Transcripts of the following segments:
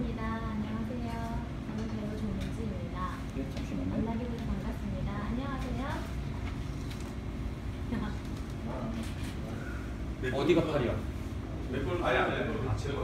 반갑습니다. 안녕하세요. 저는 배우 조민지입니다. 네, 잠시만요. 만나기보다 반갑습니다. 안녕하세요. 네, 어디가 네. 팔이야? 몇 번? 아니, 아니, 아니. 아, 제가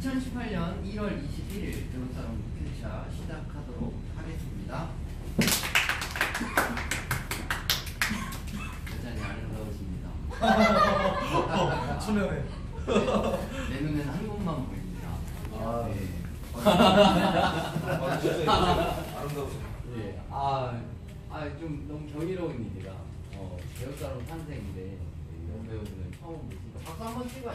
(2018년 1월 21일) 배우사람 퀴즈샷 시작하도록 하겠습니다 여전히 아름다우십니다 초면에 내 눈에는 한 곳만 보입니다 아. 네. 아름다우세요 예, 아, 아, 좀 너무 경이로운 일이라 어, 배우사람 탄생인데 이 여배우들은 처음 보시고 박수 한번 치고. 아,